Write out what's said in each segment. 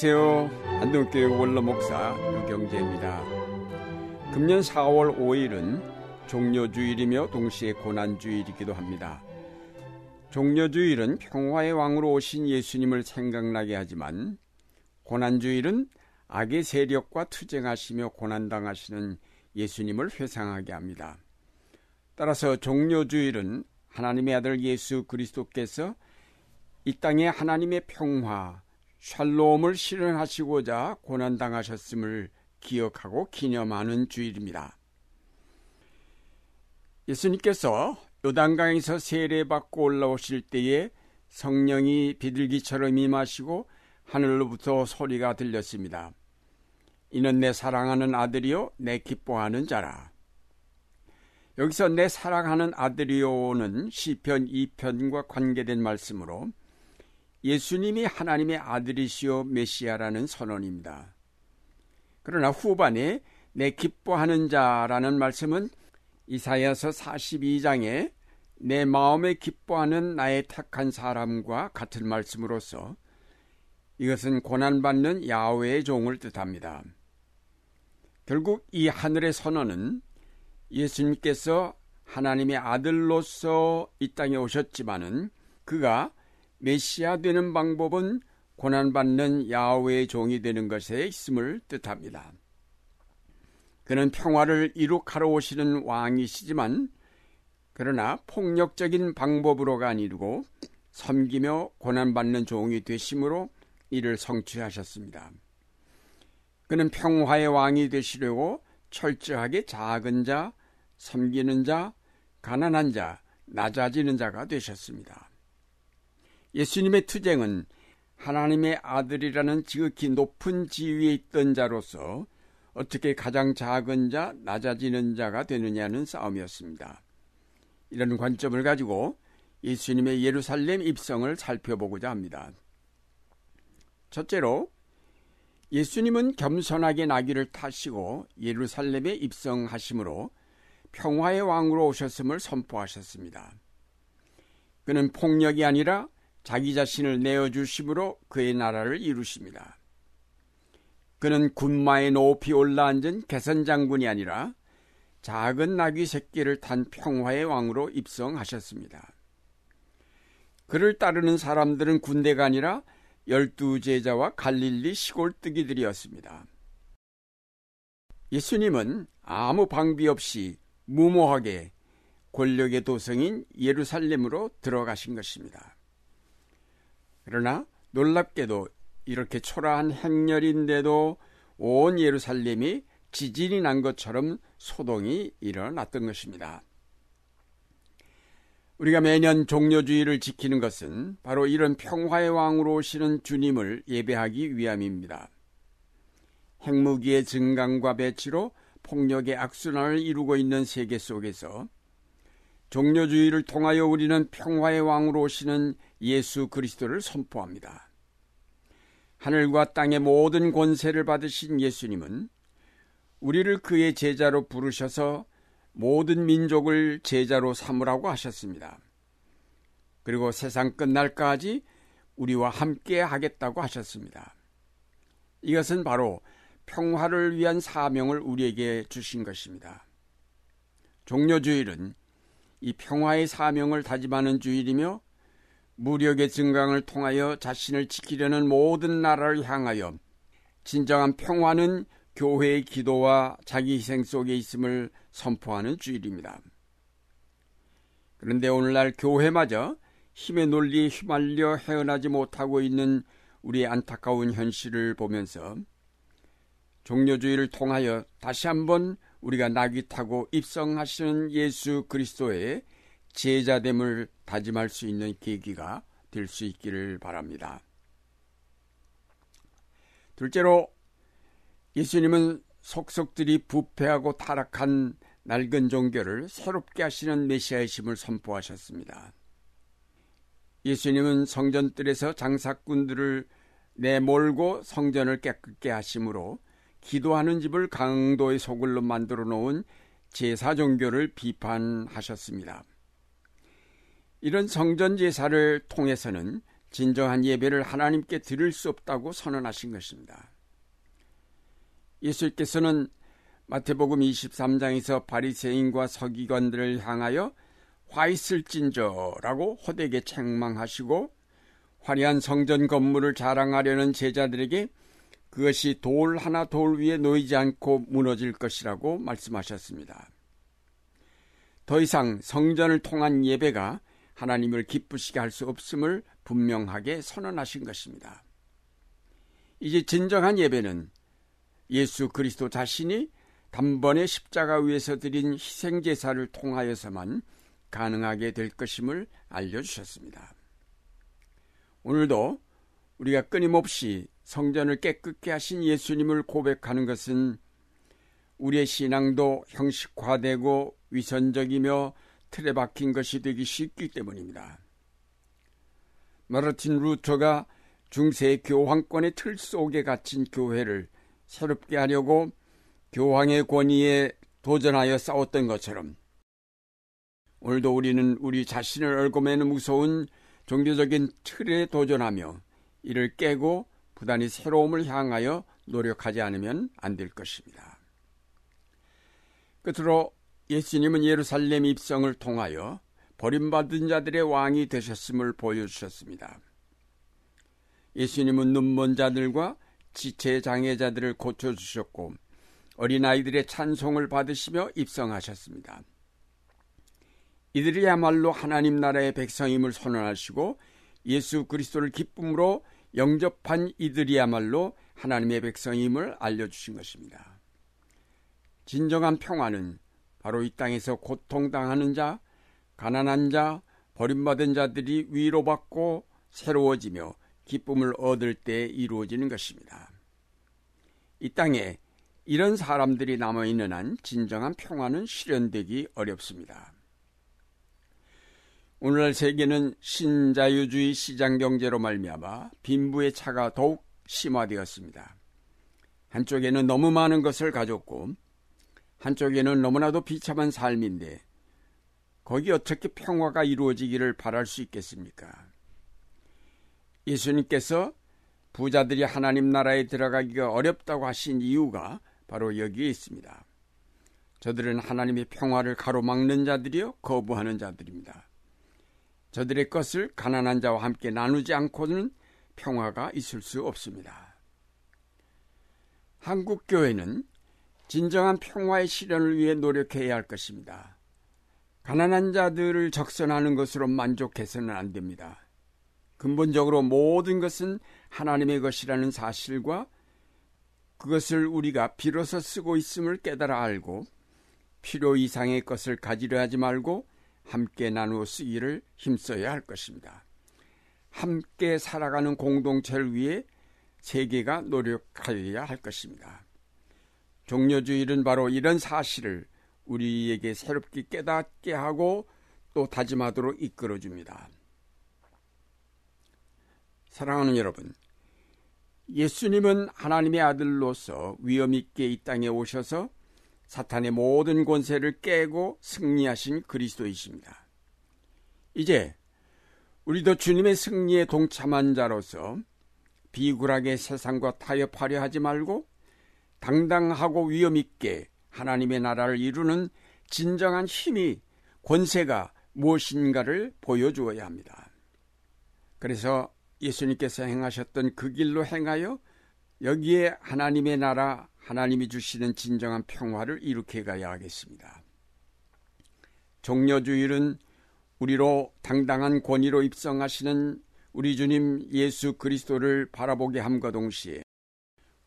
안녕하세요. 안동교회 원로 목사 유경재입니다. 금년 4월 5일은 종료주일이며 동시에 고난주일이기도 합니다. 종료주일은 평화의 왕으로 오신 예수님을 생각나게 하지만 고난주일은 악의 세력과 투쟁하시며 고난당하시는 예수님을 회상하게 합니다. 따라서 종료주일은 하나님의 아들 예수 그리스도께서 이 땅에 하나님의 평화, 샬롬을 실현하시고자 고난당하셨음을 기억하고 기념하는 주일입니다. 예수님께서 요단강에서 세례받고 올라오실 때에 성령이 비둘기처럼 임하시고 하늘로부터 소리가 들렸습니다. 이는 내 사랑하는 아들이요 내 기뻐하는 자라. 여기서 내 사랑하는 아들이요는 시편 2편과 관계된 말씀으로 예수님이 하나님의 아들이시오 메시아라는 선언입니다. 그러나 후반에 내 기뻐하는 자라는 말씀은 이사야서 42장에 내 마음에 기뻐하는 나의 택한 사람과 같은 말씀으로서 이것은 고난받는 야훼의 종을 뜻합니다. 결국 이 하늘의 선언은 예수님께서 하나님의 아들로서 이 땅에 오셨지만은 그가 메시아 되는 방법은 고난받는 야훼의 종이 되는 것에 있음을 뜻합니다. 그는 평화를 이룩하러 오시는 왕이시지만 그러나 폭력적인 방법으로가 아니고 섬기며 고난받는 종이 되심으로 이를 성취하셨습니다. 그는 평화의 왕이 되시려고 철저하게 작은 자, 섬기는 자, 가난한 자, 낮아지는 자가 되셨습니다. 예수님의 투쟁은 하나님의 아들이라는 지극히 높은 지위에 있던 자로서 어떻게 가장 작은 자, 낮아지는 자가 되느냐는 싸움이었습니다. 이런 관점을 가지고 예수님의 예루살렘 입성을 살펴보고자 합니다. 첫째로 예수님은 겸손하게 나귀를 타시고 예루살렘에 입성하심으로 평화의 왕으로 오셨음을 선포하셨습니다. 그는 폭력이 아니라 자기 자신을 내어주심으로 그의 나라를 이루십니다. 그는 군마에 높이 올라앉은 개선 장군이 아니라 작은 나귀 새끼를 탄 평화의 왕으로 입성하셨습니다. 그를 따르는 사람들은 군대가 아니라 열두 제자와 갈릴리 시골뜨기들이었습니다. 예수님은 아무 방비 없이 무모하게 권력의 도성인 예루살렘으로 들어가신 것입니다. 그러나 놀랍게도 이렇게 초라한 행렬인데도 온 예루살렘이 지진이 난 것처럼 소동이 일어났던 것입니다. 우리가 매년 종료주의를 지키는 것은 바로 이런 평화의 왕으로 오시는 주님을 예배하기 위함입니다. 핵무기의 증강과 배치로 폭력의 악순환을 이루고 있는 세계 속에서 종료주의를 통하여 우리는 평화의 왕으로 오시는 예수 그리스도를 선포합니다. 하늘과 땅의 모든 권세를 받으신 예수님은 우리를 그의 제자로 부르셔서 모든 민족을 제자로 삼으라고 하셨습니다. 그리고 세상 끝날까지 우리와 함께 하겠다고 하셨습니다. 이것은 바로 평화를 위한 사명을 우리에게 주신 것입니다. 종료주일은 이 평화의 사명을 다짐하는 주일이며 무력의 증강을 통하여 자신을 지키려는 모든 나라를 향하여 진정한 평화는 교회의 기도와 자기 희생 속에 있음을 선포하는 주일입니다. 그런데 오늘날 교회마저 힘의 논리에 휘말려 헤어나지 못하고 있는 우리의 안타까운 현실을 보면서 종료주의를 통하여 다시 한번 우리가 낙이 타고 입성하시는 예수 그리스도의 제자됨을 다짐할 수 있는 계기가 될 수 있기를 바랍니다. 둘째로 예수님은 속속들이 부패하고 타락한 낡은 종교를 새롭게 하시는 메시아의심을 선포하셨습니다. 예수님은 성전뜰에서 장사꾼들을 내몰고 성전을 깨끗게 하심으로 기도하는 집을 강도의 소굴로 만들어 놓은 제사 종교를 비판하셨습니다. 이런 성전 제사를 통해서는 진정한 예배를 하나님께 드릴 수 없다고 선언하신 것입니다. 예수께서는 마태복음 23장에서 바리새인과 서기관들을 향하여 화 있을진저라고 호되게 책망하시고 화려한 성전 건물을 자랑하려는 제자들에게 그것이 돌 하나 돌 위에 놓이지 않고 무너질 것이라고 말씀하셨습니다. 더 이상 성전을 통한 예배가 하나님을 기쁘시게 할 수 없음을 분명하게 선언하신 것입니다. 이제 진정한 예배는 예수 그리스도 자신이 단번에 십자가 위에서 드린 희생제사를 통하여서만 가능하게 될 것임을 알려주셨습니다. 오늘도 우리가 끊임없이 성전을 깨끗게 하신 예수님을 고백하는 것은 우리의 신앙도 형식화되고 위선적이며 틀에 박힌 것이 되기 쉽기 때문입니다. 마르틴 루터가 중세 교황권의 틀 속에 갇힌 교회를 새롭게 하려고 교황의 권위에 도전하여 싸웠던 것처럼 오늘도 우리는 우리 자신을 얽어매는 무서운 종교적인 틀에 도전하며 이를 깨고 부단히 새로움을 향하여 노력하지 않으면 안 될 것입니다. 끝으로 예수님은 예루살렘 입성을 통하여 버림받은 자들의 왕이 되셨음을 보여주셨습니다. 예수님은 눈먼 자들과 지체 장애자들을 고쳐주셨고 어린아이들의 찬송을 받으시며 입성하셨습니다. 이들이야말로 하나님 나라의 백성임을 선언하시고 예수 그리스도를 기쁨으로 영접한 이들이야말로 하나님의 백성임을 알려주신 것입니다. 진정한 평화는 바로 이 땅에서 고통당하는 자, 가난한 자, 버림받은 자들이 위로받고 새로워지며 기쁨을 얻을 때 이루어지는 것입니다. 이 땅에 이런 사람들이 남아있는 한 진정한 평화는 실현되기 어렵습니다. 오늘날 세계는 신자유주의 시장 경제로 말미암아 빈부의 차가 더욱 심화되었습니다. 한쪽에는 너무 많은 것을 가졌고 한쪽에는 너무나도 비참한 삶인데 거기 어떻게 평화가 이루어지기를 바랄 수 있겠습니까? 예수님께서 부자들이 하나님 나라에 들어가기가 어렵다고 하신 이유가 바로 여기에 있습니다. 저들은 하나님의 평화를 가로막는 자들이요 거부하는 자들입니다. 저들의 것을 가난한 자와 함께 나누지 않고는 평화가 있을 수 없습니다. 한국 교회는 진정한 평화의 실현을 위해 노력해야 할 것입니다. 가난한 자들을 적선하는 것으로 만족해서는 안 됩니다. 근본적으로 모든 것은 하나님의 것이라는 사실과 그것을 우리가 비로소 쓰고 있음을 깨달아 알고 필요 이상의 것을 가지려 하지 말고 함께 나누어 쓰기를 힘써야 할 것입니다. 함께 살아가는 공동체를 위해 세계가 노력하여야 할 것입니다. 종료주의는 바로 이런 사실을 우리에게 새롭게 깨닫게 하고 또 다짐하도록 이끌어 줍니다. 사랑하는 여러분, 예수님은 하나님의 아들로서 위엄 있게 이 땅에 오셔서 사탄의 모든 권세를 깨고 승리하신 그리스도이십니다. 이제 우리도 주님의 승리에 동참한 자로서 비굴하게 세상과 타협하려 하지 말고 당당하고 위엄있게 하나님의 나라를 이루는 진정한 힘이 권세가 무엇인가를 보여주어야 합니다. 그래서 예수님께서 행하셨던 그 길로 행하여 여기에 하나님의 나라, 하나님이 주시는 진정한 평화를 이룩해 가야 하겠습니다. 종려주일은 우리로 당당한 권위로 입성하시는 우리 주님 예수 그리스도를 바라보게 함과 동시에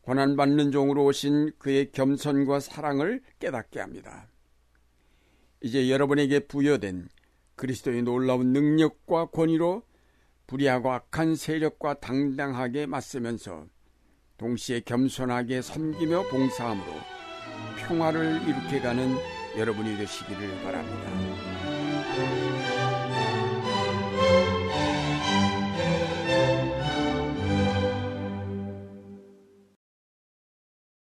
고난받는 종으로 오신 그의 겸손과 사랑을 깨닫게 합니다. 이제 여러분에게 부여된 그리스도의 놀라운 능력과 권위로 불의하고 악한 세력과 당당하게 맞서면서 동시에 겸손하게 섬기며 봉사함으로 평화를 이룩해 가는 여러분이 되시기를 바랍니다.